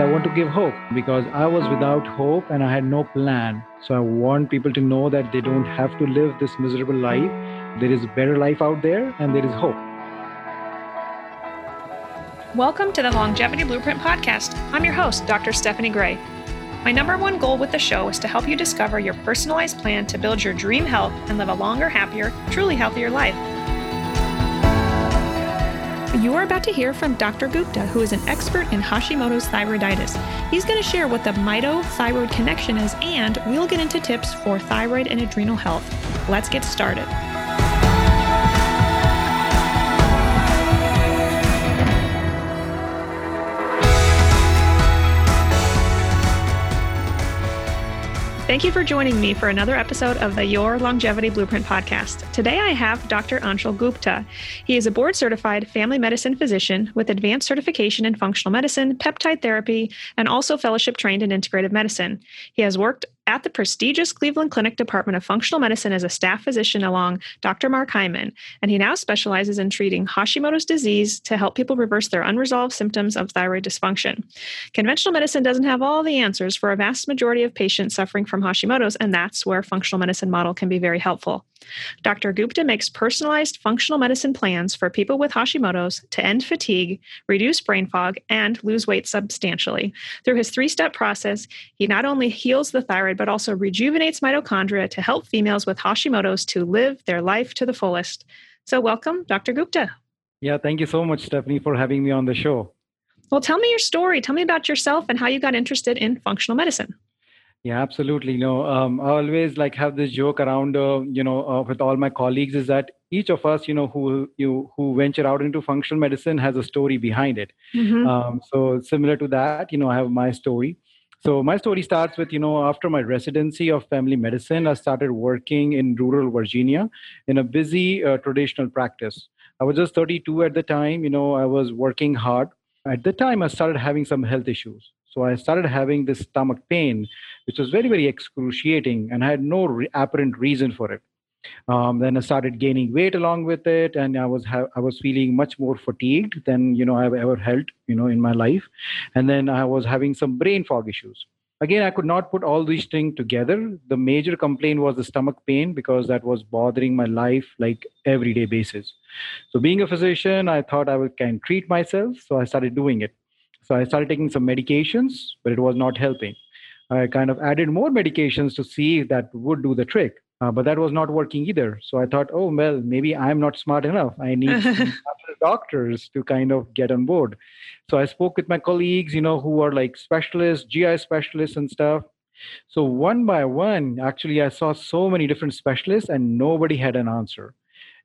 I want to give hope because I was without hope and I had no plan. So I want people to know that they don't have to live this miserable life. There is a better life out there and there is hope. Welcome to the Longevity Blueprint Podcast. I'm your host, Dr. Stephanie Gray. My number one goal with the show is to help you discover your personalized plan to build your dream health and live a longer, happier, truly healthier life. You are about to hear from Dr. Gupta, who is an expert in Hashimoto's thyroiditis. He's going to share what the mito thyroid connection is, and we'll get into tips for thyroid and adrenal health. Let's get started. Thank you for joining me for another episode of the Your Longevity Blueprint podcast. Today I have Dr. Anshul Gupta. He is a board certified family medicine physician with advanced certification in functional medicine, peptide therapy, and also fellowship trained in integrative medicine. He has worked at the prestigious Cleveland Clinic Department of Functional Medicine as a staff physician along Dr. Mark Hyman, and he now specializes in treating Hashimoto's disease to help people reverse their unresolved symptoms of thyroid dysfunction. Conventional medicine doesn't have all the answers for a vast majority of patients suffering from Hashimoto's, and that's where functional medicine model can be very helpful. Dr. Gupta makes personalized functional medicine plans for people with Hashimoto's to end fatigue, reduce brain fog, and lose weight substantially. Through his three step process, he not only heals the thyroid, but also rejuvenates mitochondria to help females with Hashimoto's to live their life to the fullest. So, welcome, Dr. Gupta. Yeah, thank you so much, Stephanie, for having me on the show. Well, tell me your story. Tell me about yourself and how you got interested in functional medicine. Yeah, absolutely. No, um, I always like have this joke around, uh, you know, uh, with all my colleagues is that each of us, you know, who you who venture out into functional medicine has a story behind it. Mm-hmm. Um, so similar to that, you know, I have my story. So my story starts with, you know, after my residency of family medicine, I started working in rural Virginia in a busy uh, traditional practice. I was just 32 at the time. You know, I was working hard. At the time, I started having some health issues. So I started having this stomach pain, which was very, very excruciating, and I had no re- apparent reason for it. Um, then I started gaining weight along with it, and I was ha- I was feeling much more fatigued than you know I've ever felt you know in my life, and then I was having some brain fog issues. Again, I could not put all these things together. The major complaint was the stomach pain because that was bothering my life like everyday basis. So, being a physician, I thought I would can treat myself, so I started doing it. So I started taking some medications, but it was not helping. I kind of added more medications to see if that would do the trick. Uh, but that was not working either. So I thought, oh, well, maybe I'm not smart enough. I need doctors to kind of get on board. So I spoke with my colleagues, you know, who are like specialists, GI specialists and stuff. So one by one, actually, I saw so many different specialists and nobody had an answer.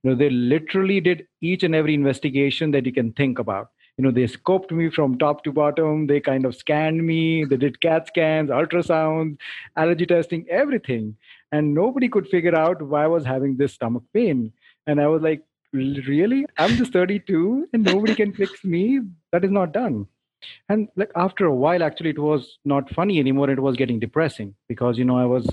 You know, they literally did each and every investigation that you can think about you know they scoped me from top to bottom they kind of scanned me they did cat scans ultrasounds allergy testing everything and nobody could figure out why i was having this stomach pain. And i was like really? I'm just 32 and nobody can fix me? That is not done. And like after a while actually it was not funny anymore. It was getting depressing because you know i was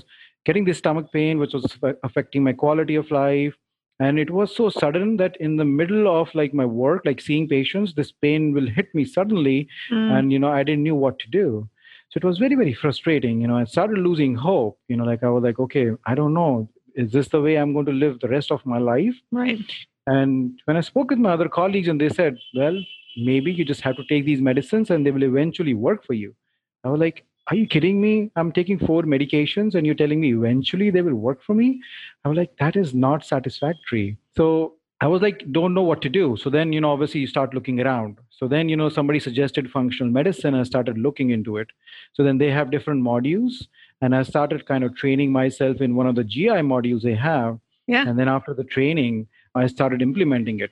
getting this stomach pain which was affecting my quality of life. And it was so sudden that in the middle of like my work like seeing patients this pain will hit me suddenly. Mm. and you know i didn't know what to do so it was very very frustrating you know i started losing hope you know like i was like okay i don't know is this the way i'm going to live the rest of my life right and when i spoke with my other colleagues and they said well maybe you just have to take these medicines and they will eventually work for you i was like are you kidding me? I'm taking four medications and you're telling me eventually they will work for me? I was like, that is not satisfactory. So I was like, don't know what to do. So then, you know, obviously you start looking around. So then, you know, somebody suggested functional medicine. I started looking into it. So then they have different modules. And I started kind of training myself in one of the GI modules they have. Yeah. And then after the training, I started implementing it.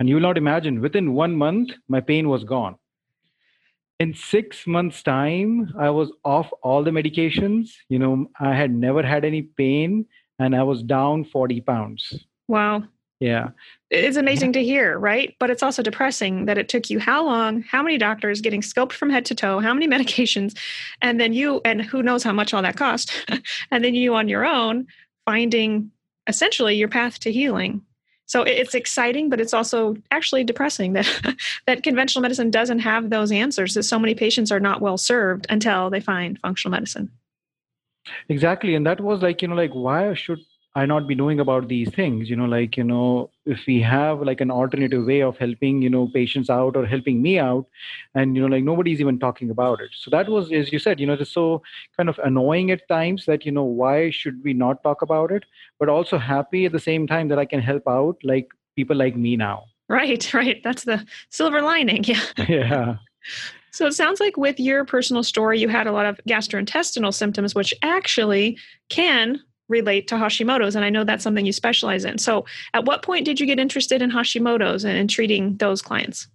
And you will not imagine, within one month, my pain was gone in six months time i was off all the medications you know i had never had any pain and i was down 40 pounds wow yeah it's amazing to hear right but it's also depressing that it took you how long how many doctors getting scoped from head to toe how many medications and then you and who knows how much all that cost and then you on your own finding essentially your path to healing So it's exciting, but it's also actually depressing that that conventional medicine doesn't have those answers. That so many patients are not well served until they find functional medicine. Exactly, and that was like you know like why should I not be knowing about these things? You know, like, you know, if we have like an alternative way of helping, you know, patients out or helping me out, and, you know, like nobody's even talking about it. So that was, as you said, you know, just so kind of annoying at times that, you know, why should we not talk about it? But also happy at the same time that I can help out like people like me now. Right, right. That's the silver lining. Yeah. Yeah. So it sounds like with your personal story, you had a lot of gastrointestinal symptoms, which actually can relate to Hashimoto's. And I know that's something you specialize in. So, at what point did you get interested in Hashimoto's and, and treating those clients?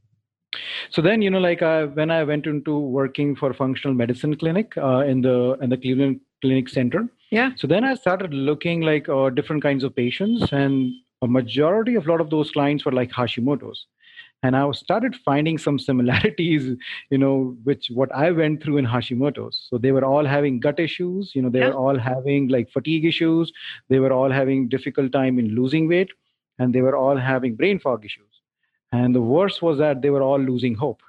So then, you know, like uh, when I went into working for functional medicine clinic uh, in the in the Cleveland Clinic Center. Yeah. So then I started looking like uh, different kinds of patients, and a majority of a lot of those clients were like Hashimoto's and i started finding some similarities you know which what i went through in hashimoto's. So they were all having gut issues you know they yeah. were all having like fatigue issues. They were all having difficult time in losing weight. And they were all having brain fog issues. And the worst was that they were all losing hope.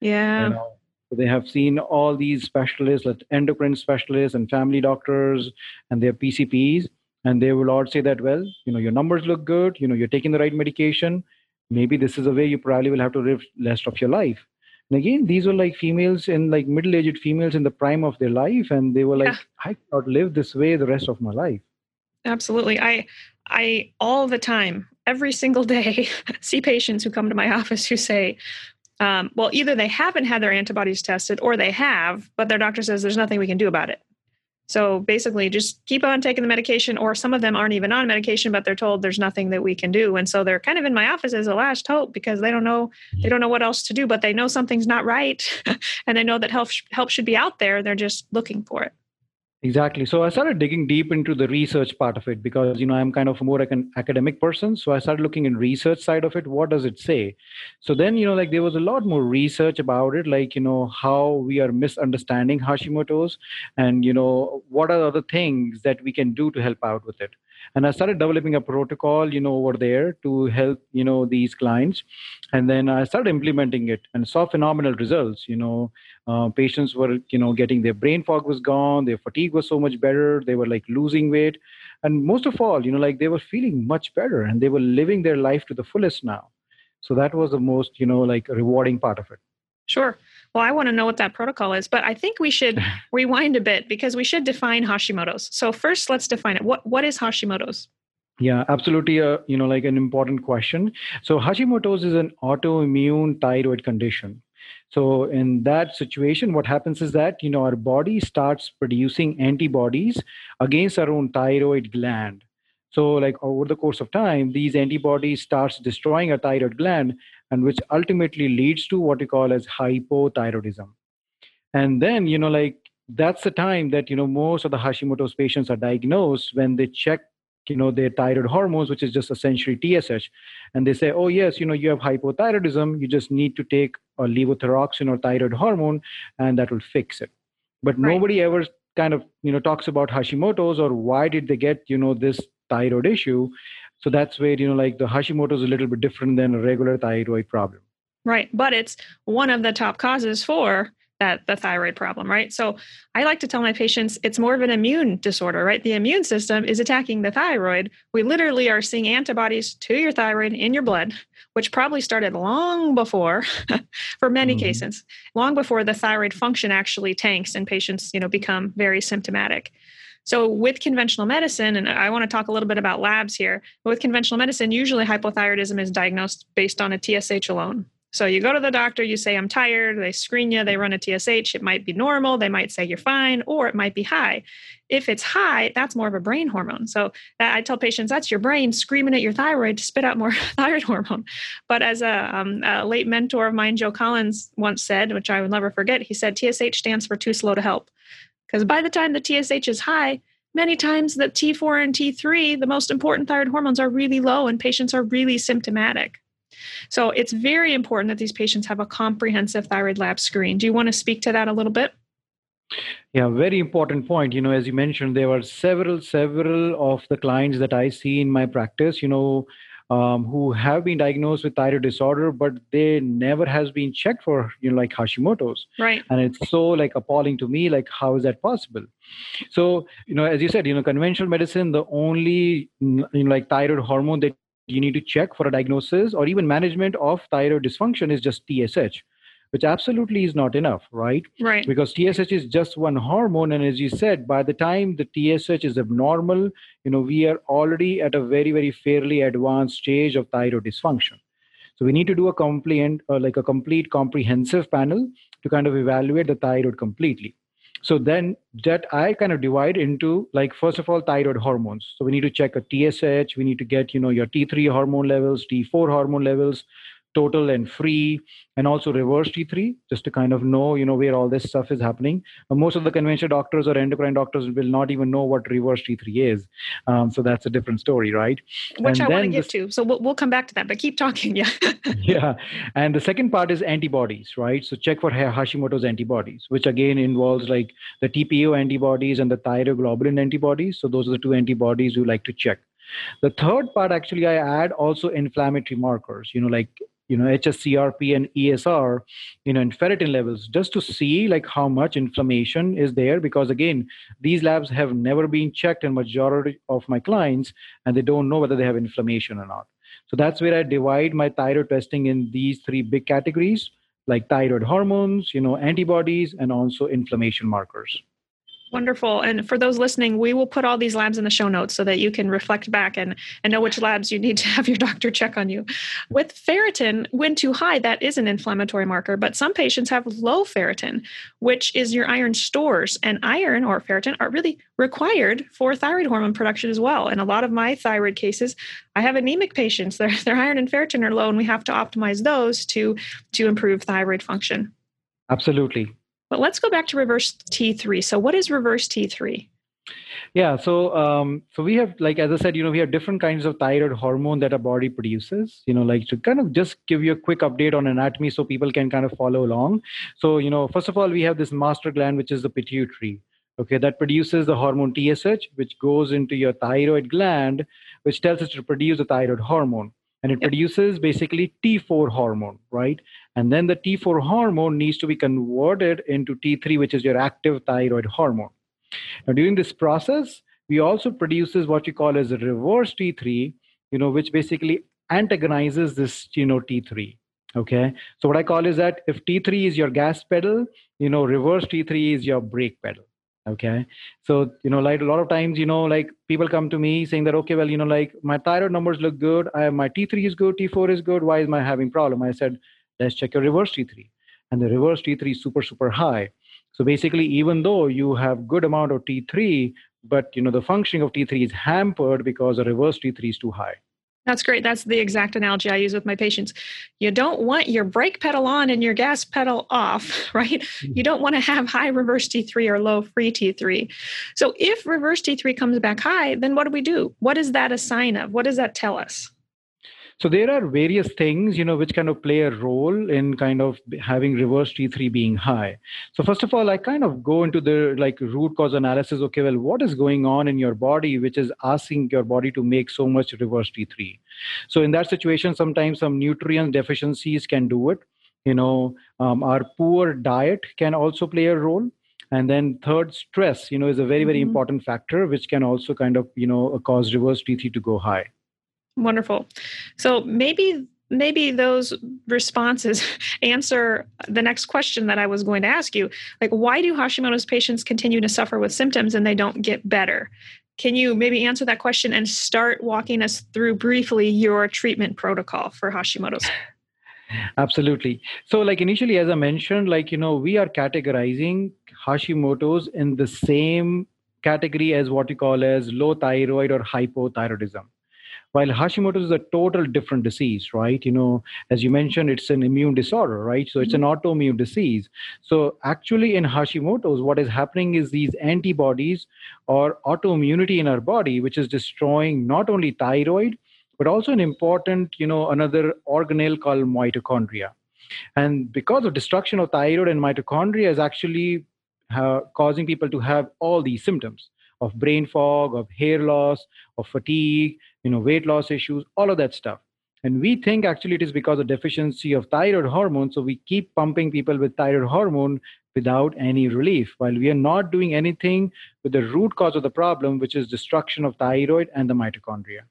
Yeah. You know? so they have seen all these specialists like endocrine specialists and family doctors and their pcps and they will all say that well you know your numbers look good. You know you're taking the right medication maybe this is a way you probably will have to live rest of your life. And again these were like females in like middle-aged females in the prime of their life and they were like yeah. i cannot live this way the rest of my life. Absolutely. I i all the time every single day see patients who come to my office who say um, well either they haven't had their antibodies tested or they have but their doctor says there's nothing we can do about it so basically, just keep on taking the medication, or some of them aren't even on medication, but they're told there's nothing that we can do. And so they're kind of in my office as a last hope because they don't know they don't know what else to do, but they know something's not right, and they know that help help should be out there. They're just looking for it. Exactly. So I started digging deep into the research part of it because you know I'm kind of more like an academic person. So I started looking in research side of it. What does it say? So then you know like there was a lot more research about it, like you know how we are misunderstanding Hashimoto's, and you know what are the other things that we can do to help out with it and i started developing a protocol you know over there to help you know these clients. And then i started implementing it and saw phenomenal results you know. Uh, patients were you know getting their brain fog was gone their fatigue was so much better they were like losing weight. And most of all you know like they were feeling much better and they were living their life to the fullest now. So that was the most you know like rewarding part of it. Sure. Well, I want to know what that protocol is, but I think we should rewind a bit because we should define Hashimoto's. So first, let's define it. What what is Hashimoto's? Yeah, absolutely. Uh, you know, like an important question. So Hashimoto's is an autoimmune thyroid condition. So in that situation, what happens is that you know our body starts producing antibodies against our own thyroid gland. So like over the course of time, these antibodies starts destroying our thyroid gland and which ultimately leads to what we call as hypothyroidism. And then you know like that's the time that you know most of the hashimoto's patients are diagnosed when they check you know their thyroid hormones which is just essentially tsh and they say oh yes you know you have hypothyroidism. You just need to take a levothyroxine or thyroid hormone and that will fix it. But right. nobody ever kind of you know talks about hashimoto's or why did they get you know this thyroid issue so that's where you know like the hashimoto is a little bit different than a regular thyroid problem. Right but it's one of the top causes for that the thyroid problem right? So i like to tell my patients it's more of an immune disorder right? The immune system is attacking the thyroid. We literally are seeing antibodies to your thyroid in your blood which probably started long before for many mm-hmm. cases long before the thyroid function actually tanks and patients you know become very symptomatic so, with conventional medicine, and I want to talk a little bit about labs here, but with conventional medicine, usually hypothyroidism is diagnosed based on a TSH alone. So, you go to the doctor, you say, I'm tired, they screen you, they run a TSH. It might be normal, they might say you're fine, or it might be high. If it's high, that's more of a brain hormone. So, I tell patients that's your brain screaming at your thyroid to spit out more thyroid hormone. But as a, um, a late mentor of mine, Joe Collins, once said, which I will never forget, he said, TSH stands for too slow to help. Because by the time the TSH is high, many times the T4 and T3, the most important thyroid hormones, are really low and patients are really symptomatic. So it's very important that these patients have a comprehensive thyroid lab screen. Do you want to speak to that a little bit? Yeah, very important point. You know, as you mentioned, there were several, several of the clients that I see in my practice, you know, um, who have been diagnosed with thyroid disorder, but they never has been checked for you know like Hashimoto's. Right. And it's so like appalling to me. Like how is that possible? So you know, as you said, you know, conventional medicine, the only you know like thyroid hormone that you need to check for a diagnosis or even management of thyroid dysfunction is just TSH which absolutely is not enough, right? Right. Because TSH is just one hormone. And as you said, by the time the TSH is abnormal, you know, we are already at a very, very fairly advanced stage of thyroid dysfunction. So we need to do a complete, uh, like a complete comprehensive panel to kind of evaluate the thyroid completely. So then that I kind of divide into like first of all thyroid hormones. So we need to check a TSH. We need to get you know your T3 hormone levels, T4 hormone levels, total and free and also reverse t3 just to kind of know you know where all this stuff is happening. Uh, most of the conventional doctors or endocrine doctors will not even know what reverse t3 is. Um, so that's a different story right? Which and i want to get to so we'll, we'll come back to that but keep talking yeah. Yeah and the second part is antibodies right? So check for hashimoto's antibodies which again involves like the tpo antibodies and the thyroglobulin antibodies. So those are the two antibodies you like to check. The third part actually i add also inflammatory markers you know like you know hscrp and esr you know and ferritin levels just to see like how much inflammation is there because again these labs have never been checked in majority of my clients and they don't know whether they have inflammation or not. So that's where i divide my thyroid testing in these three big categories like thyroid hormones you know antibodies and also inflammation markers Wonderful. And for those listening, we will put all these labs in the show notes so that you can reflect back and, and know which labs you need to have your doctor check on you. With ferritin, when too high, that is an inflammatory marker, but some patients have low ferritin, which is your iron stores. And iron or ferritin are really required for thyroid hormone production as well. And a lot of my thyroid cases, I have anemic patients. Their, their iron and ferritin are low, and we have to optimize those to, to improve thyroid function. Absolutely. But let's go back to reverse T3. So, what is reverse T3? Yeah, so um, so we have like as I said, you know, we have different kinds of thyroid hormone that our body produces. You know, like to kind of just give you a quick update on anatomy so people can kind of follow along. So you know, first of all, we have this master gland which is the pituitary. Okay, that produces the hormone TSH, which goes into your thyroid gland, which tells us to produce the thyroid hormone and it yep. produces basically T4 hormone, right? And then the T4 hormone needs to be converted into T3, which is your active thyroid hormone. Now, during this process, we also produces what we call as a reverse T3, you know, which basically antagonizes this, you know, T3. Okay. So what I call is that if T3 is your gas pedal, you know, reverse T3 is your brake pedal okay so you know like a lot of times you know like people come to me saying that okay well you know like my thyroid numbers look good I my t3 is good t4 is good why is my having problem i said let's check your reverse t3 and the reverse t3 is super super high so basically even though you have good amount of t3 but you know the functioning of t3 is hampered because the reverse t3 is too high that's great. That's the exact analogy I use with my patients. You don't want your brake pedal on and your gas pedal off, right? Mm-hmm. You don't want to have high reverse T3 or low free T3. So if reverse T3 comes back high, then what do we do? What is that a sign of? What does that tell us? So there are various things, you know, which kind of play a role in kind of having reverse T3 being high. So first of all, I kind of go into the like root cause analysis. Okay, well, what is going on in your body which is asking your body to make so much reverse T3? So in that situation, sometimes some nutrient deficiencies can do it. You know, um, our poor diet can also play a role and then third stress you know is a very very mm-hmm. important factor which can also kind of you know cause reverse t3 to go high Wonderful. So maybe maybe those responses answer the next question that I was going to ask you. Like why do Hashimoto's patients continue to suffer with symptoms and they don't get better? Can you maybe answer that question and start walking us through briefly your treatment protocol for Hashimoto's? Absolutely. So, like initially, as I mentioned, like, you know, we are categorizing Hashimoto's in the same category as what you call as low thyroid or hypothyroidism while Hashimoto's is a total different disease, right? You know, as you mentioned, it's an immune disorder, right? So it's an mm-hmm. autoimmune disease. So actually, in Hashimoto's, what is happening is these antibodies or autoimmunity in our body, which is destroying not only thyroid, but also an important, you know, another organelle called mitochondria. And because of destruction of thyroid and mitochondria is actually uh, causing people to have all these symptoms of brain fog, of hair loss, of fatigue, you know, weight loss issues, all of that stuff. And we think actually it is because of deficiency of thyroid hormone. So we keep pumping people with thyroid hormone without any relief, while we are not doing anything with the root cause of the problem, which is destruction of thyroid and the mitochondria.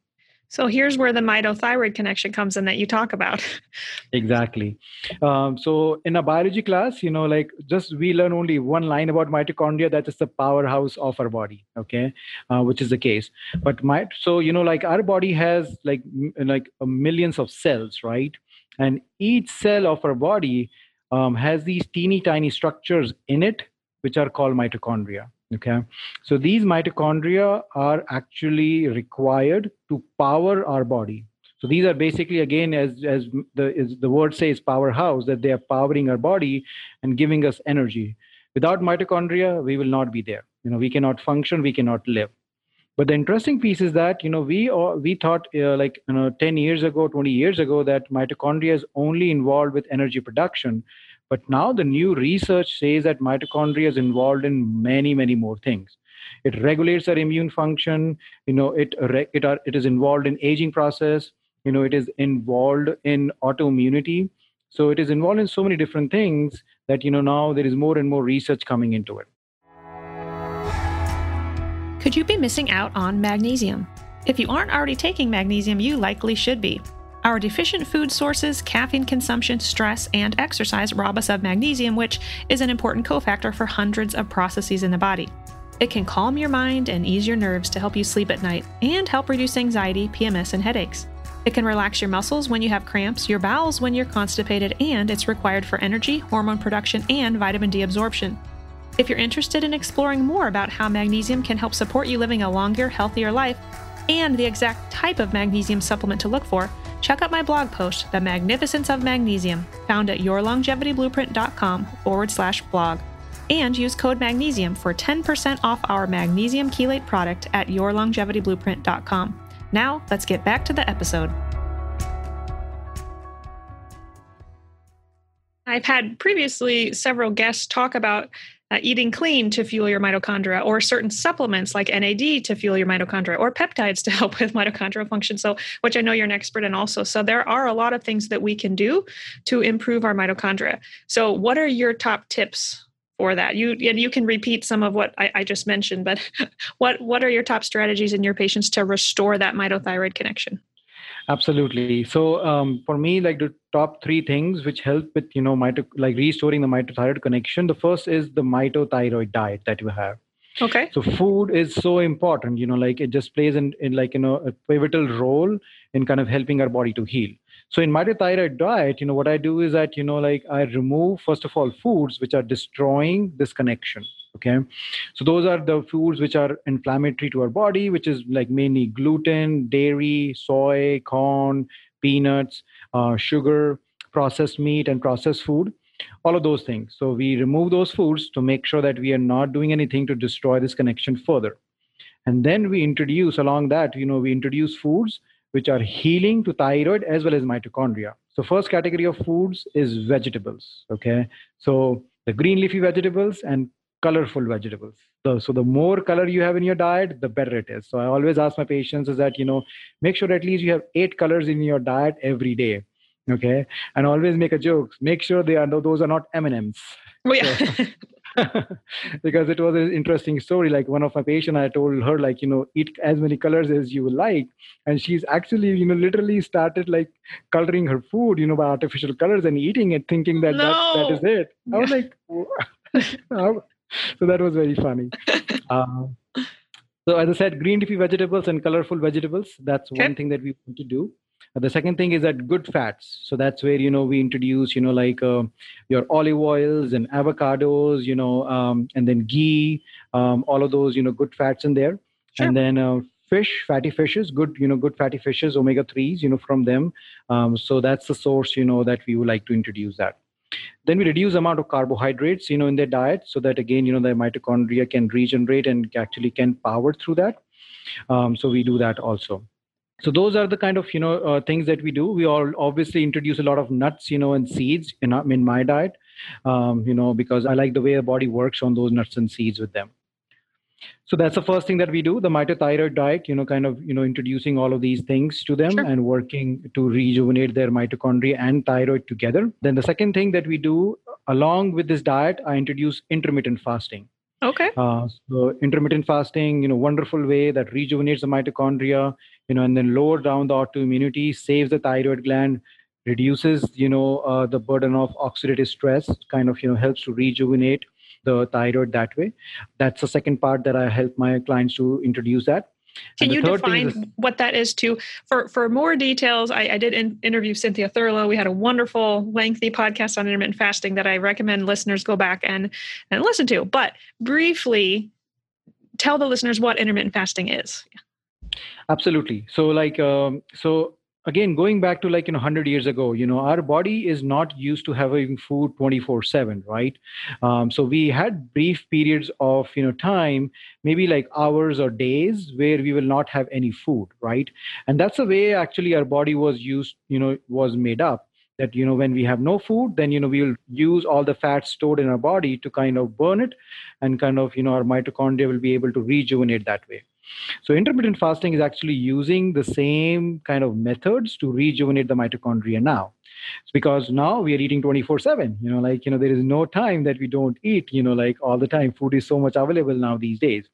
So here's where the mitothyroid connection comes in that you talk about. exactly. Um, so in a biology class, you know, like just we learn only one line about mitochondria. That is the powerhouse of our body. Okay, uh, which is the case. But my so you know, like our body has like m- like millions of cells, right? And each cell of our body um, has these teeny tiny structures in it, which are called mitochondria okay. So these mitochondria are actually required to power our body. So these are basically again as as the the word says powerhouse that they are powering our body and giving us energy. Without mitochondria we will not be there. You know we cannot function we cannot live. But the interesting piece is that you know we or we thought uh, like you know 10 years ago 20 years ago that mitochondria is only involved with energy production but now the new research says that mitochondria is involved in many, many more things. It regulates our immune function. You know, it it are, it is involved in aging process. You know, it is involved in autoimmunity. So it is involved in so many different things that you know now there is more and more research coming into it. Could you be missing out on magnesium? If you aren't already taking magnesium, you likely should be. Our deficient food sources, caffeine consumption, stress, and exercise rob us of magnesium, which is an important cofactor for hundreds of processes in the body. It can calm your mind and ease your nerves to help you sleep at night and help reduce anxiety, PMS, and headaches. It can relax your muscles when you have cramps, your bowels when you're constipated, and it's required for energy, hormone production, and vitamin D absorption. If you're interested in exploring more about how magnesium can help support you living a longer, healthier life, and the exact type of magnesium supplement to look for, check out my blog post, The Magnificence of Magnesium, found at yourlongevityblueprint.com forward slash blog. And use code magnesium for 10% off our magnesium chelate product at yourlongevityblueprint.com. Now, let's get back to the episode. I've had previously several guests talk about uh, eating clean to fuel your mitochondria, or certain supplements like NAD to fuel your mitochondria, or peptides to help with mitochondrial function. So, which I know you're an expert in also. So, there are a lot of things that we can do to improve our mitochondria. So, what are your top tips for that? You and you can repeat some of what I, I just mentioned, but what what are your top strategies in your patients to restore that mitothyroid connection? Absolutely. So um, for me, like the top three things which help with you know mito like restoring the mitothyroid connection. The first is the mitothyroid diet that you have. Okay. So food is so important. You know, like it just plays in, in like you know a pivotal role in kind of helping our body to heal. So in mitothyroid diet, you know what I do is that you know like I remove first of all foods which are destroying this connection okay? So those are the foods which are inflammatory to our body which is like mainly gluten dairy soy corn peanuts uh, sugar processed meat and processed food all of those things. So we remove those foods to make sure that we are not doing anything to destroy this connection further. And then we introduce along that you know we introduce foods which are healing to thyroid as well as mitochondria. So first category of foods is vegetables okay? So the green leafy vegetables and colorful vegetables. So, so the more color you have in your diet, the better it is. So I always ask my patients is that, you know, make sure at least you have eight colors in your diet every day. Okay. And always make a joke. Make sure they are those are not M&Ms. Oh, yeah. So, because it was an interesting story. Like one of my patients, I told her, like, you know, eat as many colors as you like. And she's actually, you know, literally started like coloring her food, you know, by artificial colors and eating it, thinking that no. that, that is it. I was like, so that was very funny. Uh, so as I said, green leafy vegetables and colorful vegetables. That's okay. one thing that we want to do. Uh, the second thing is that good fats. So that's where you know we introduce you know like uh, your olive oils and avocados, you know, um, and then ghee, um, all of those you know good fats in there, sure. and then uh, fish, fatty fishes, good you know good fatty fishes, omega threes, you know from them. Um, so that's the source you know that we would like to introduce that then we reduce amount of carbohydrates you know in their diet so that again you know the mitochondria can regenerate and actually can power through that. Um, so we do that also. So those are the kind of you know uh, things that we do. We all obviously introduce a lot of nuts you know and seeds in, in my diet um, you know because i like the way the body works on those nuts and seeds with them So that's the first thing that we do, the mitothyroid diet, you know, kind of, you know, introducing all of these things to them Sure. and working to rejuvenate their mitochondria and thyroid together. Then the second thing that we do along with this diet, I introduce intermittent fasting. Okay. Uh, so intermittent fasting, you know, wonderful way that rejuvenates the mitochondria, you know, and then lower down the autoimmunity, saves the thyroid gland, reduces, you know, uh, the burden of oxidative stress, kind of, you know, helps to rejuvenate the thyroid that way. That's the second part that I help my clients to introduce that. Can you define is what that is too? For for more details, I, I did in, interview Cynthia Thurlow. We had a wonderful, lengthy podcast on intermittent fasting that I recommend listeners go back and and listen to. But briefly, tell the listeners what intermittent fasting is. Absolutely. So, like, um, so again, going back to like you know, hundred years ago, you know, our body is not used to having food twenty four seven, right? Um, so we had brief periods of you know time, maybe like hours or days, where we will not have any food, right? And that's the way actually our body was used, you know, was made up. That you know, when we have no food, then you know we will use all the fat stored in our body to kind of burn it, and kind of you know our mitochondria will be able to rejuvenate that way. So intermittent fasting is actually using the same kind of methods to rejuvenate the mitochondria now. It's because now we are eating 24/7. You know, like you know, there is no time that we don't eat. You know, like all the time, food is so much available now these days.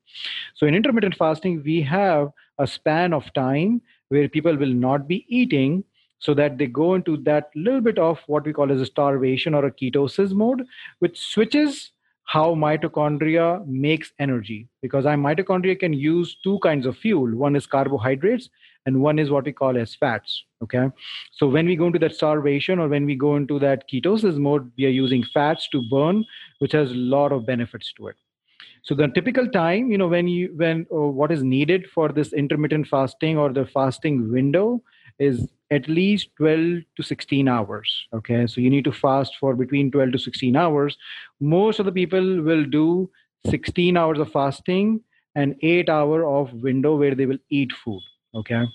So in intermittent fasting, we have a span of time where people will not be eating so that they go into that little bit of what we call as a starvation or a ketosis mode, which switches how mitochondria makes energy. Because our mitochondria can use two kinds of fuel. One is carbohydrates and one is what we call as fats okay? So when we go into that starvation or when we go into that ketosis mode we are using fats to burn which has a lot of benefits to it. So the typical time you know when you when uh, what is needed for this intermittent fasting or the fasting window is at least 12 to 16 hours okay? So you need to fast for between 12 to 16 hours. Most of the people will do 16 hours of fasting and 8 hour of window where they will eat food okay?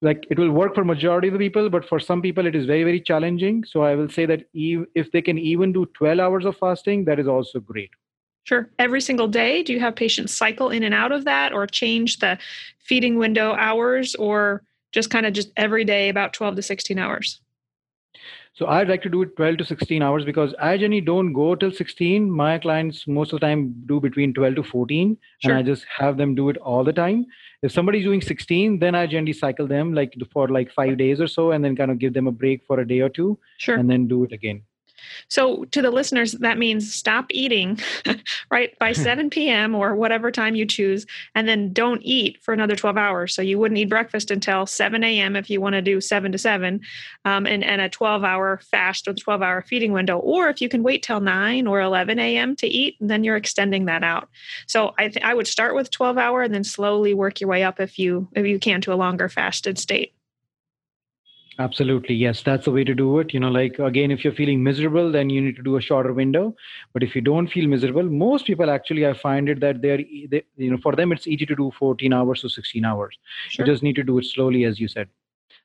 Like it will work for majority of the people but for some people it is very very challenging. So i will say that if they can even do 12 hours of fasting that is also great. Sure. Every single day, do you have patients cycle in and out of that, or change the feeding window hours, or just kind of just every day about twelve to sixteen hours? So I'd like to do it 12 to 16 hours because I generally don't go till 16. My clients most of the time do between 12 to 14, Sure. and I just have them do it all the time. If somebody's doing 16, then I generally cycle them like for like five days or so, and then kind of give them a break for a day or two, Sure. and then do it again. So, to the listeners, that means stop eating right by 7 p.m. or whatever time you choose, and then don't eat for another 12 hours. So, you wouldn't eat breakfast until 7 a.m. if you want to do 7 to 7, um, and, and a 12 hour fast with a 12 hour feeding window. Or if you can wait till 9 or 11 a.m. to eat, then you're extending that out. So, I, th- I would start with 12 hour and then slowly work your way up if you if you can to a longer fasted state. Absolutely, yes, that's the way to do it. You know, like again, if you're feeling miserable, then you need to do a shorter window. But if you don't feel miserable, most people actually, I find it that they're, they, you know, for them it's easy to do 14 hours to 16 hours. Sure. You just need to do it slowly, as you said.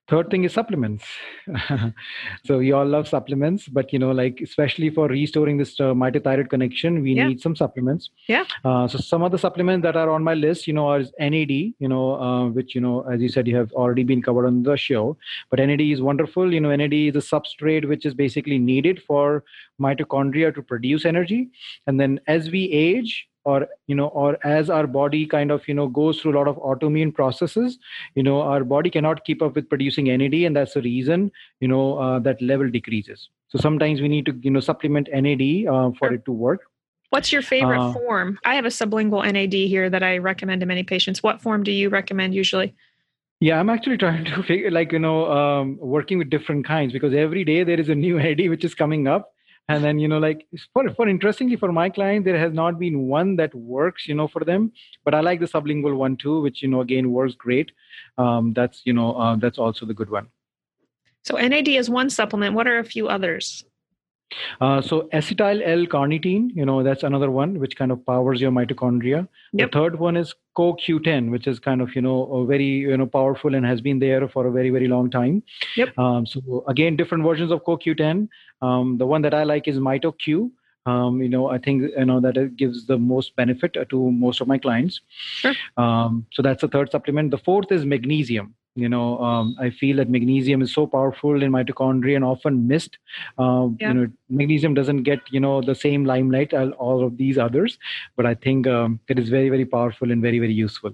Third thing is supplements. so we all love supplements, but you know, like especially for restoring this uh, mitothyroid connection, we Yeah. need some supplements. Yeah. Uh, so some of the supplements that are on my list, you know, are NAD. You know, uh, which you know, as you said, you have already been covered on the show. But NAD is wonderful. You know, NAD is a substrate which is basically needed for mitochondria to produce energy, and then as we age, or you know or as our body kind of you know goes through a lot of autoimmune processes you know our body cannot keep up with producing nad and that's the reason you know uh, that level decreases so sometimes we need to you know supplement nad uh, for Sure. it to work What's your favorite Uh, form? I have a sublingual NAD here that I recommend to many patients. What form do you recommend usually? yeah i'm actually trying to figure like you know um, working with different kinds because every day there is a new nad which is coming up and then you know like for, for interestingly for my client there has not been one that works you know for them but i like the sublingual one too which you know again works great um, that's you know uh, that's also the good one So NAD is one supplement. What are a few others? Uh, so acetyl L-carnitine, you know, that's another one which kind of powers your mitochondria. Yep. The third one is CoQ10, which is kind of you know a very you know powerful and has been there for a very very long time. Yep. Um, so again, different versions of CoQ10. Um, the one that I like is MitoQ. um, you know i think you know that it gives the most benefit to most of my clients sure. um, so that's the third supplement the fourth is magnesium you know um, i feel that magnesium is so powerful in mitochondria and often missed um, yeah. you know magnesium doesn't get you know the same limelight as all of these others but i think um, it is very very powerful and very very useful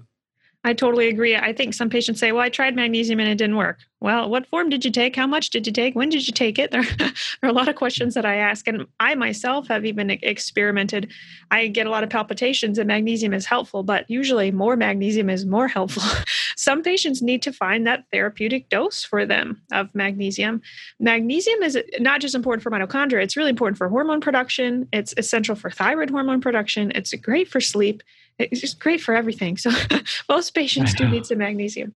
I totally agree. I think some patients say, well, I tried magnesium and it didn't work. Well, what form did you take? How much did you take? When did you take it? There, are a lot of questions that I ask. And I myself have even experimented. I get a lot of palpitations and magnesium is helpful, but usually more magnesium is more helpful. some patients need to find that therapeutic dose for them of magnesium. Magnesium is uh, not just important for mitochondria, it's really important for hormone production. It's essential for thyroid hormone production. It's great for sleep it's just great for everything. So most patients do need some magnesium.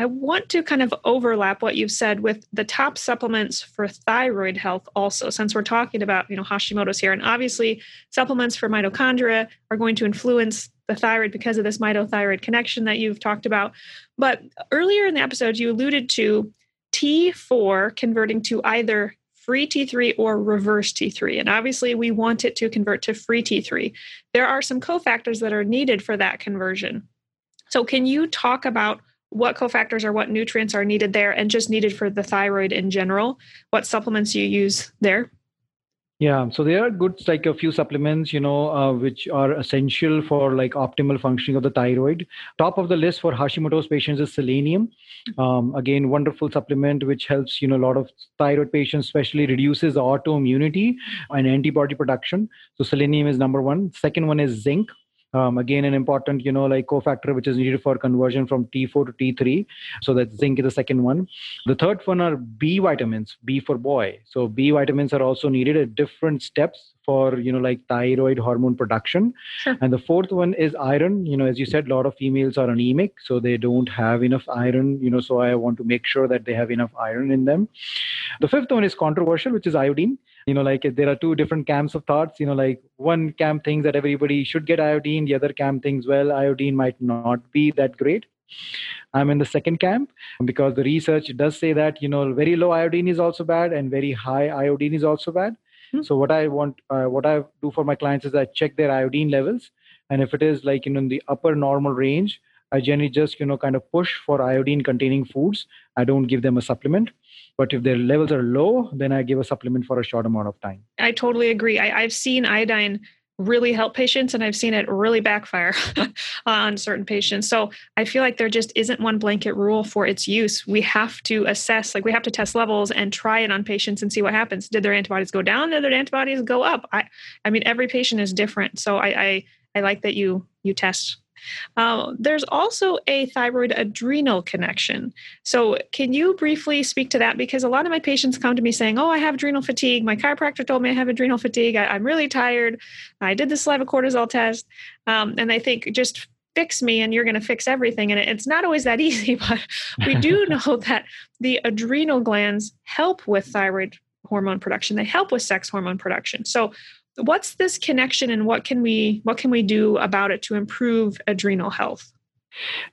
I want to kind of overlap what you've said with the top supplements for thyroid health also since we're talking about, you know, Hashimoto's here and obviously supplements for mitochondria are going to influence the thyroid because of this mitothyroid connection that you've talked about. But earlier in the episode you alluded to T4 converting to either free T3 or reverse T3. And obviously, we want it to convert to free T3. There are some cofactors that are needed for that conversion. So, can you talk about what cofactors or what nutrients are needed there and just needed for the thyroid in general? What supplements you use there? Yeah, so there are good like a few supplements, you know, uh, which are essential for like optimal functioning of the thyroid. Top of the list for Hashimoto's patients is selenium. Um, again, wonderful supplement which helps you know a lot of thyroid patients, especially reduces autoimmunity and antibody production. So selenium is number one. Second one is zinc um, again an important you know like cofactor which is needed for conversion from t4 to t3 so that zinc is the second one. The third one are b vitamins b for boy. So b vitamins are also needed at different steps for you know like thyroid hormone production. Sure. and the fourth one is iron. You know as you said a lot of females are anemic so they don't have enough iron you know so i want to make sure that they have enough iron in them. The fifth one is controversial which is iodine you know like there are two different camps of thoughts you know like one camp thinks that everybody should get iodine the other camp thinks well iodine might not be that great i'm in the second camp because the research does say that you know very low iodine is also bad and very high iodine is also bad mm-hmm. so what i want uh, what i do for my clients is i check their iodine levels and if it is like you know in the upper normal range i generally just you know kind of push for iodine containing foods i don't give them a supplement but if their levels are low, then I give a supplement for a short amount of time. I totally agree. I, have seen iodine really help patients and I've seen it really backfire on certain patients. So I feel like there just isn't one blanket rule for its use. We have to assess, like we have to test levels and try it on patients and see what happens. Did their antibodies go down? Did their antibodies go up? I I mean every patient is different. So I I, I like that you you test uh, there's also a thyroid adrenal connection. So, can you briefly speak to that? Because a lot of my patients come to me saying, Oh, I have adrenal fatigue. My chiropractor told me I have adrenal fatigue. I, am really tired. I did the saliva cortisol test. Um, and they think, just fix me and you're going to fix everything. And it's not always that easy, but we do know that the adrenal glands help with thyroid hormone production, they help with sex hormone production. So, what's this connection and what can we what can we do about it to improve adrenal health?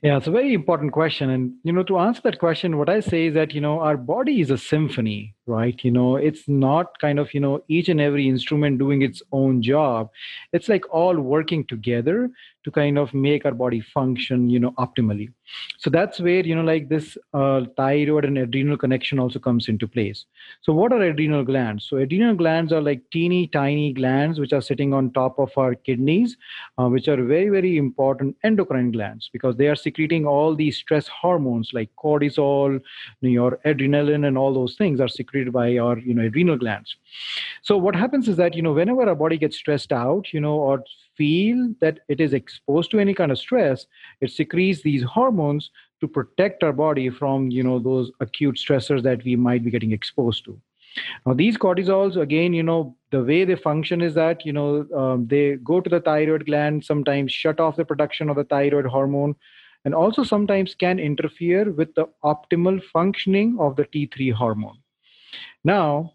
Yeah it's a very important question. And you know to answer that question what i say is that you know our body is a symphony right? You know it's not kind of you know each and every instrument doing its own job. It's like all working together to kind of make our body function you know optimally. So that's where you know like this uh, thyroid and adrenal connection also comes into place. So what are adrenal glands? So adrenal glands are like teeny tiny glands which are sitting on top of our kidneys uh, which are very very important endocrine glands because they are secreting all these stress hormones like cortisol your adrenaline and all those things are secreted by our you know adrenal glands. So what happens is that you know whenever our body gets stressed out you know or feel that it is exposed to any kind of stress it secretes these hormones to protect our body from you know those acute stressors that we might be getting exposed to. Now these cortisols again you know the way they function is that you know um, they go to the thyroid gland sometimes shut off the production of the thyroid hormone and also sometimes can interfere with the optimal functioning of the t3 hormone. Now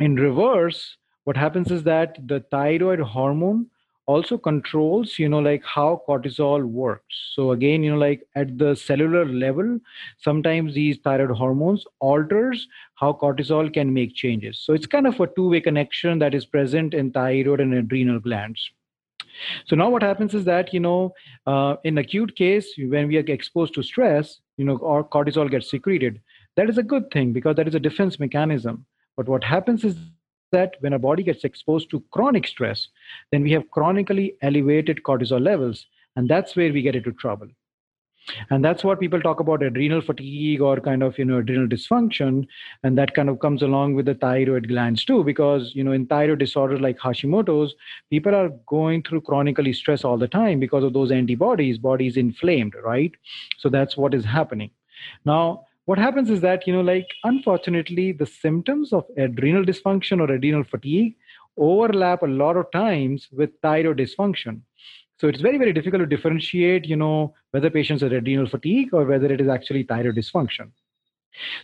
in reverse what happens is that the thyroid hormone also controls you know like how cortisol works. So again you know like at the cellular level sometimes these thyroid hormones alters how cortisol can make changes. So it's kind of a two way connection that is present in thyroid and adrenal glands. So now what happens is that you know uh, in acute case when we are exposed to stress you know our cortisol gets secreted. That is a good thing because that is a defense mechanism. But what happens is that when our body gets exposed to chronic stress then we have chronically elevated cortisol levels and that's where we get into trouble. And that's what people talk about adrenal fatigue or kind of you know adrenal dysfunction and that kind of comes along with the thyroid glands too because you know in thyroid disorders like hashimoto's people are going through chronically stress all the time because of those antibodies bodies inflamed right? So that's what is happening. Now what happens is that you know like unfortunately the symptoms of adrenal dysfunction or adrenal fatigue overlap a lot of times with thyroid dysfunction so it's very, very difficult to differentiate, you know, whether patients are adrenal fatigue or whether it is actually thyroid dysfunction.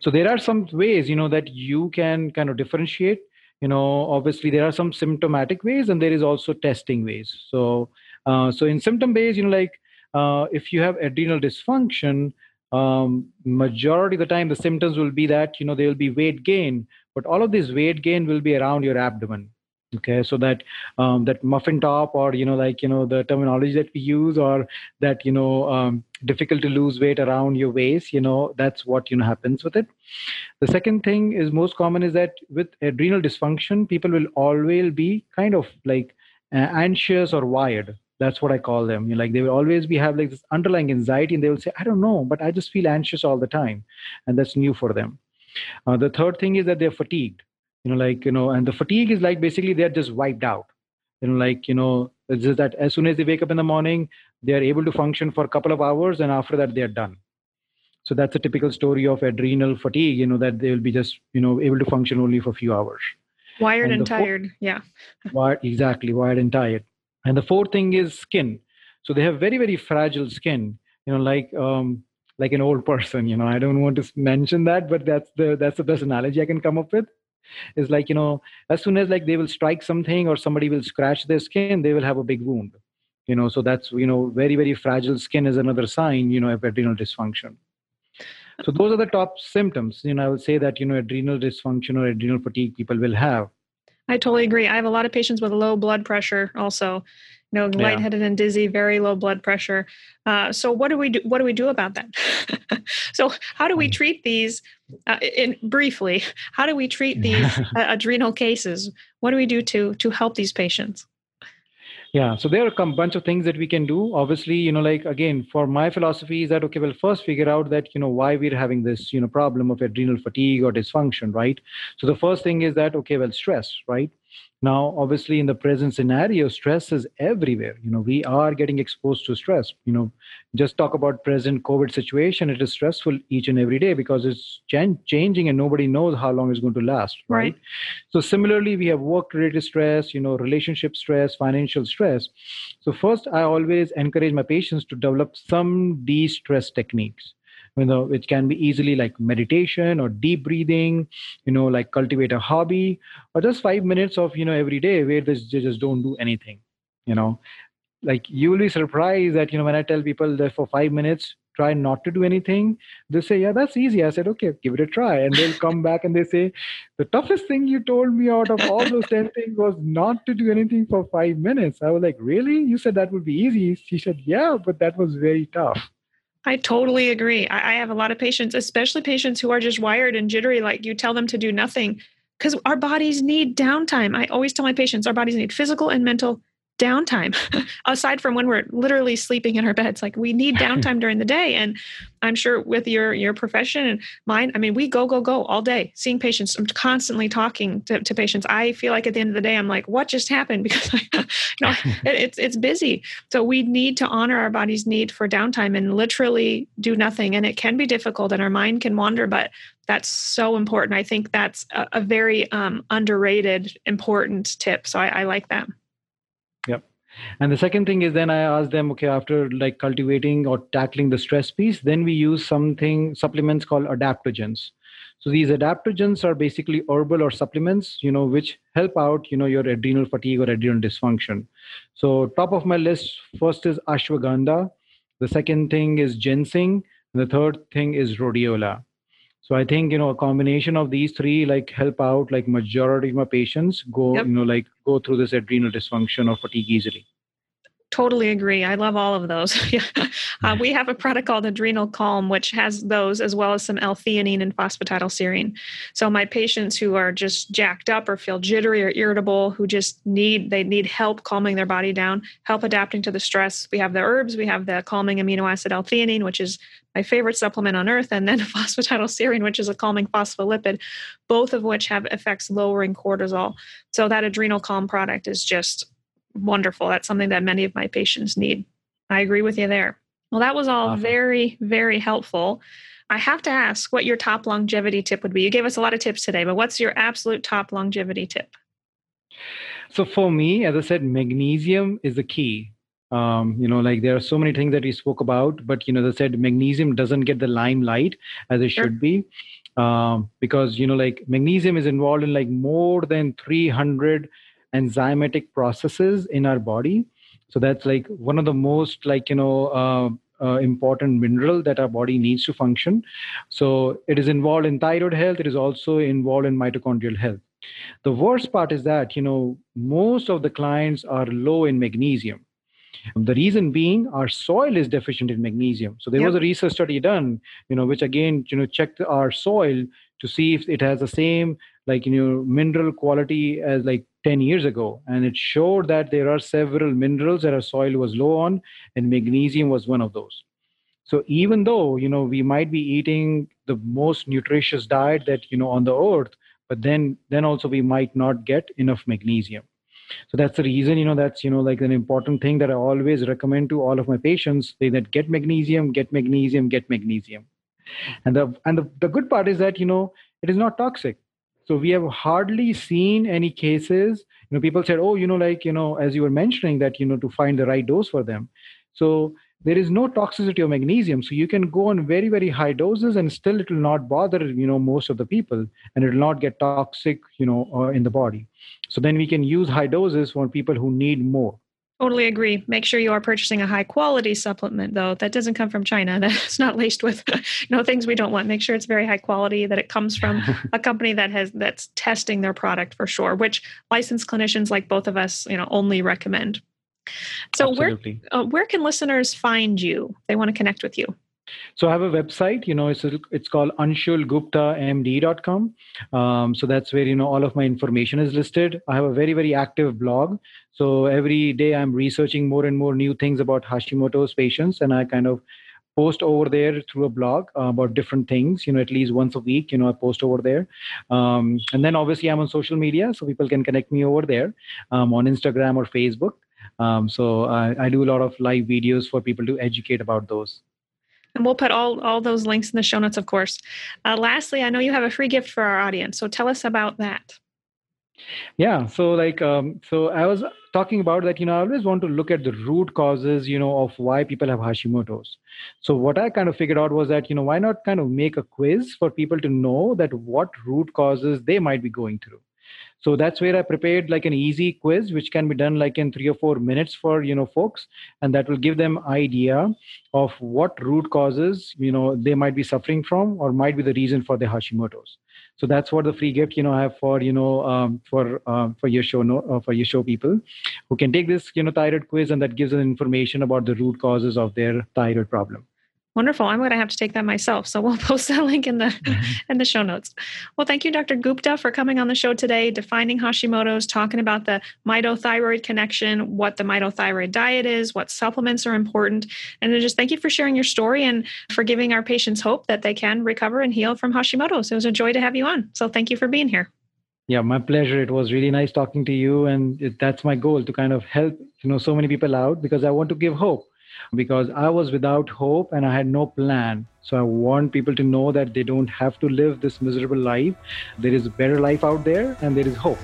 So there are some ways, you know, that you can kind of differentiate. You know, obviously there are some symptomatic ways, and there is also testing ways. So, uh, so in symptom based, you know, like uh, if you have adrenal dysfunction, um, majority of the time the symptoms will be that you know there will be weight gain, but all of this weight gain will be around your abdomen okay? So that um, that muffin top or you know like you know the terminology that we use or that you know um, difficult to lose weight around your waist you know that's what you know happens with it. The second thing is most common is that with adrenal dysfunction people will always be kind of like uh, anxious or wired that's what i call them. You know, like they will always be have like this underlying anxiety and they will say i don't know but i just feel anxious all the time. And that's new for them. Uh, the third thing is that they're fatigued. You know like you know and the fatigue is like basically they're just wiped out. You know like you know it's just that as soon as they wake up in the morning they are able to function for a couple of hours and after that they're done. So that's a typical story of adrenal fatigue you know that they will be just you know able to function only for a few hours. Wired and, and tired fourth, yeah. Wired exactly wired and tired and the fourth thing is skin. So they have very very fragile skin you know like um like an old person you know. I don't want to mention that but that's the that's the best analogy i can come up with. Is like you know as soon as like they will strike something or somebody will scratch their skin they will have a big wound you know. So that's you know very very fragile skin is another sign you know of adrenal dysfunction. So those are the top symptoms you know. I would say that you know adrenal dysfunction or adrenal fatigue people will have i totally agree. I have a lot of patients with low blood pressure also you know lightheaded yeah. and dizzy very low blood pressure. Uh, so what do we do what do we do about that? So how do we mm. treat these uh, in briefly how do we treat these uh, adrenal cases? What do we do to to help these patients yeah so there are a bunch of things that we can do. Obviously you know like again for my philosophy is that okay well first figure out that you know why we're having this you know problem of adrenal fatigue or dysfunction right? So the first thing is that okay well stress right now obviously in the present scenario stress is everywhere. You know we are getting exposed to stress. You know just talk about present covid situation. It is stressful each and every day because it's ch- changing and nobody knows how long it's going to last right, right. so similarly we have work related stress you know relationship stress financial stress. So first i always encourage my patients to develop some de-stress techniques you know it can be easily like meditation or deep breathing you know like cultivate a hobby or just five minutes of you know every day where they just don't do anything you know. Like you will be surprised that you know when i tell people that for five minutes try not to do anything they say yeah that's easy. I said okay give it a try. And they'll come back and they say the toughest thing you told me out of all those 10 things was not to do anything for five minutes. I was like really? You said that would be easy? She said yeah but that was very tough I totally agree. I, I have a lot of patients, especially patients who are just wired and jittery, like you tell them to do nothing because our bodies need downtime. I always tell my patients our bodies need physical and mental downtime aside from when we're literally sleeping in our beds like we need downtime during the day. And i'm sure with your your profession and mine i mean we go go go all day seeing patients. I'm constantly talking to, to patients. I feel like at the end of the day i'm like what just happened? Because I, you know it, it's it's busy. So we need to honor our body's need for downtime and literally do nothing. And it can be difficult and our mind can wander but that's so important. I think that's a, a very um, underrated important tip. So I, I like that and the second thing is then i ask them okay after like cultivating or tackling the stress piece then we use something supplements called adaptogens So these adaptogens are basically herbal or supplements, you know, which help out, you know, your adrenal fatigue or adrenal dysfunction. So top of my list, first is ashwagandha. The second thing is ginseng. The third thing is rhodiola. So I think, you know, a combination of these three like help out like majority of my patients go, yep. you know, like go through this adrenal dysfunction or fatigue easily. Totally agree. I love all of those. uh, we have a product called Adrenal Calm, which has those as well as some L-theanine and phosphatidylserine. So my patients who are just jacked up or feel jittery or irritable, who just need they need help calming their body down, help adapting to the stress. We have the herbs. We have the calming amino acid L-theanine, which is my favorite supplement on earth, and then phosphatidylserine, which is a calming phospholipid, both of which have effects lowering cortisol. So that Adrenal Calm product is just wonderful. That's something that many of my patients need. I agree with you there. Well, that was all awesome. very, very helpful. I have to ask what your top longevity tip would be. You gave us a lot of tips today, but what's your absolute top longevity tip? So, for me, as I said, magnesium is the key. Um, you know, like there are so many things that we spoke about, but you know, they said, magnesium doesn't get the limelight as it sure. should be. Um, because you know, like magnesium is involved in like more than 300 enzymatic processes in our body so that's like one of the most like you know uh, uh, important mineral that our body needs to function so it is involved in thyroid health it is also involved in mitochondrial health the worst part is that you know most of the clients are low in magnesium the reason being our soil is deficient in magnesium. So there yep. was a research study done you know which again you know checked our soil to see if it has the same like you know mineral quality as like 10 years ago. And it showed that there are several minerals that our soil was low on and magnesium was one of those. So even though you know we might be eating the most nutritious diet that you know on the earth but then then also we might not get enough magnesium so that's the reason you know that's you know like an important thing that i always recommend to all of my patients they that get magnesium get magnesium get magnesium. And the and the, the good part is that you know it is not toxic. So we have hardly seen any cases you know people said oh you know like you know as you were mentioning that you know to find the right dose for them. So there is no toxicity of magnesium. So you can go on very very high doses and still it will not bother you know most of the people and it will not get toxic you know uh, in the body so then we can use high doses for people who need more Totally agree. Make sure you are purchasing a high quality supplement, though. That doesn't come from China. That's not laced with, know, things we don't want. Make sure it's very high quality. That it comes from a company that has that's testing their product for sure. Which licensed clinicians like both of us, you know, only recommend. So Absolutely. where uh, where can listeners find you? They want to connect with you. So I have a website, you know, it's it's called anshulguptamd.com. Um, so that's where you know all of my information is listed. I have a very very active blog. So every day I'm researching more and more new things about Hashimoto's patients, and I kind of post over there through a blog uh, about different things you know at least once a week you know i post over there um, and then obviously i'm on social media so people can connect me over there um, on instagram or facebook um, so I, I do a lot of live videos for people to educate about those and we'll put all, all those links in the show notes, of course. Uh, lastly, I know you have a free gift for our audience. So tell us about that. Yeah. So, like, um, so I was talking about that, you know, I always want to look at the root causes, you know, of why people have Hashimoto's. So, what I kind of figured out was that, you know, why not kind of make a quiz for people to know that what root causes they might be going through so that's where i prepared like an easy quiz which can be done like in 3 or 4 minutes for you know folks and that will give them idea of what root causes you know they might be suffering from or might be the reason for the hashimoto's. So that's what the free gift you know i have for you know um, for uh, for your show no, uh, for your show people who can take this you know thyroid quiz and that gives them information about the root causes of their thyroid problem Wonderful. I'm going to have to take that myself. So we'll post that link in the mm-hmm. in the show notes. Well, thank you, Dr. Gupta, for coming on the show today, defining Hashimoto's, talking about the mitothyroid connection, what the mitothyroid diet is, what supplements are important, and then just thank you for sharing your story and for giving our patients hope that they can recover and heal from Hashimoto's. It was a joy to have you on. So thank you for being here. Yeah, my pleasure. It was really nice talking to you, and that's my goal to kind of help you know so many people out because I want to give hope because I was without hope and I had no plan. So I want people to know that they don't have to live this miserable life. There is a better life out there and there is hope.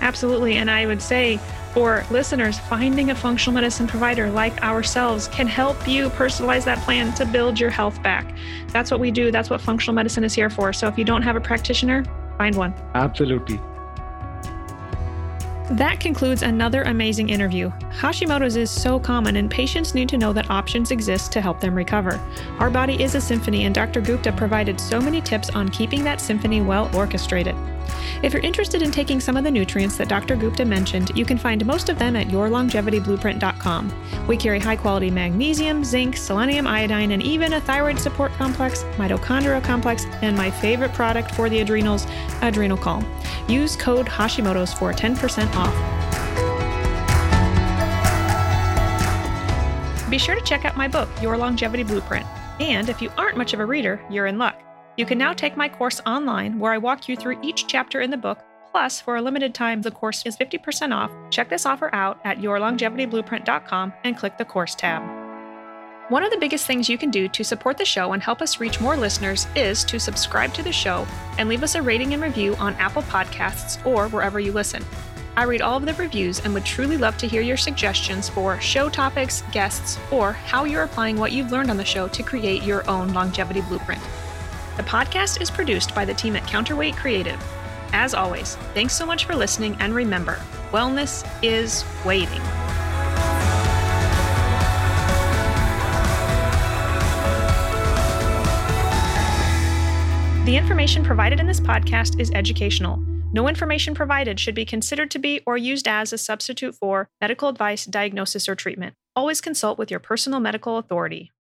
Absolutely. And I would say for listeners, finding a functional medicine provider like ourselves can help you personalize that plan to build your health back. That's what we do. That's what functional medicine is here for. So if you don't have a practitioner, find one. Absolutely. That concludes another amazing interview. Hashimoto's is so common, and patients need to know that options exist to help them recover. Our body is a symphony, and Dr. Gupta provided so many tips on keeping that symphony well orchestrated. If you're interested in taking some of the nutrients that Dr. Gupta mentioned, you can find most of them at yourlongevityblueprint.com. We carry high quality magnesium, zinc, selenium iodine, and even a thyroid support complex, mitochondrial complex, and my favorite product for the adrenals, Adrenal Calm. Use code Hashimoto's for 10% off. Be sure to check out my book, Your Longevity Blueprint. And if you aren't much of a reader, you're in luck. You can now take my course online where I walk you through each chapter in the book. Plus, for a limited time, the course is 50% off. Check this offer out at yourlongevityblueprint.com and click the course tab. One of the biggest things you can do to support the show and help us reach more listeners is to subscribe to the show and leave us a rating and review on Apple Podcasts or wherever you listen. I read all of the reviews and would truly love to hear your suggestions for show topics, guests, or how you're applying what you've learned on the show to create your own longevity blueprint. The podcast is produced by the team at Counterweight Creative. As always, thanks so much for listening, and remember, wellness is waiting. The information provided in this podcast is educational. No information provided should be considered to be or used as a substitute for medical advice, diagnosis, or treatment. Always consult with your personal medical authority.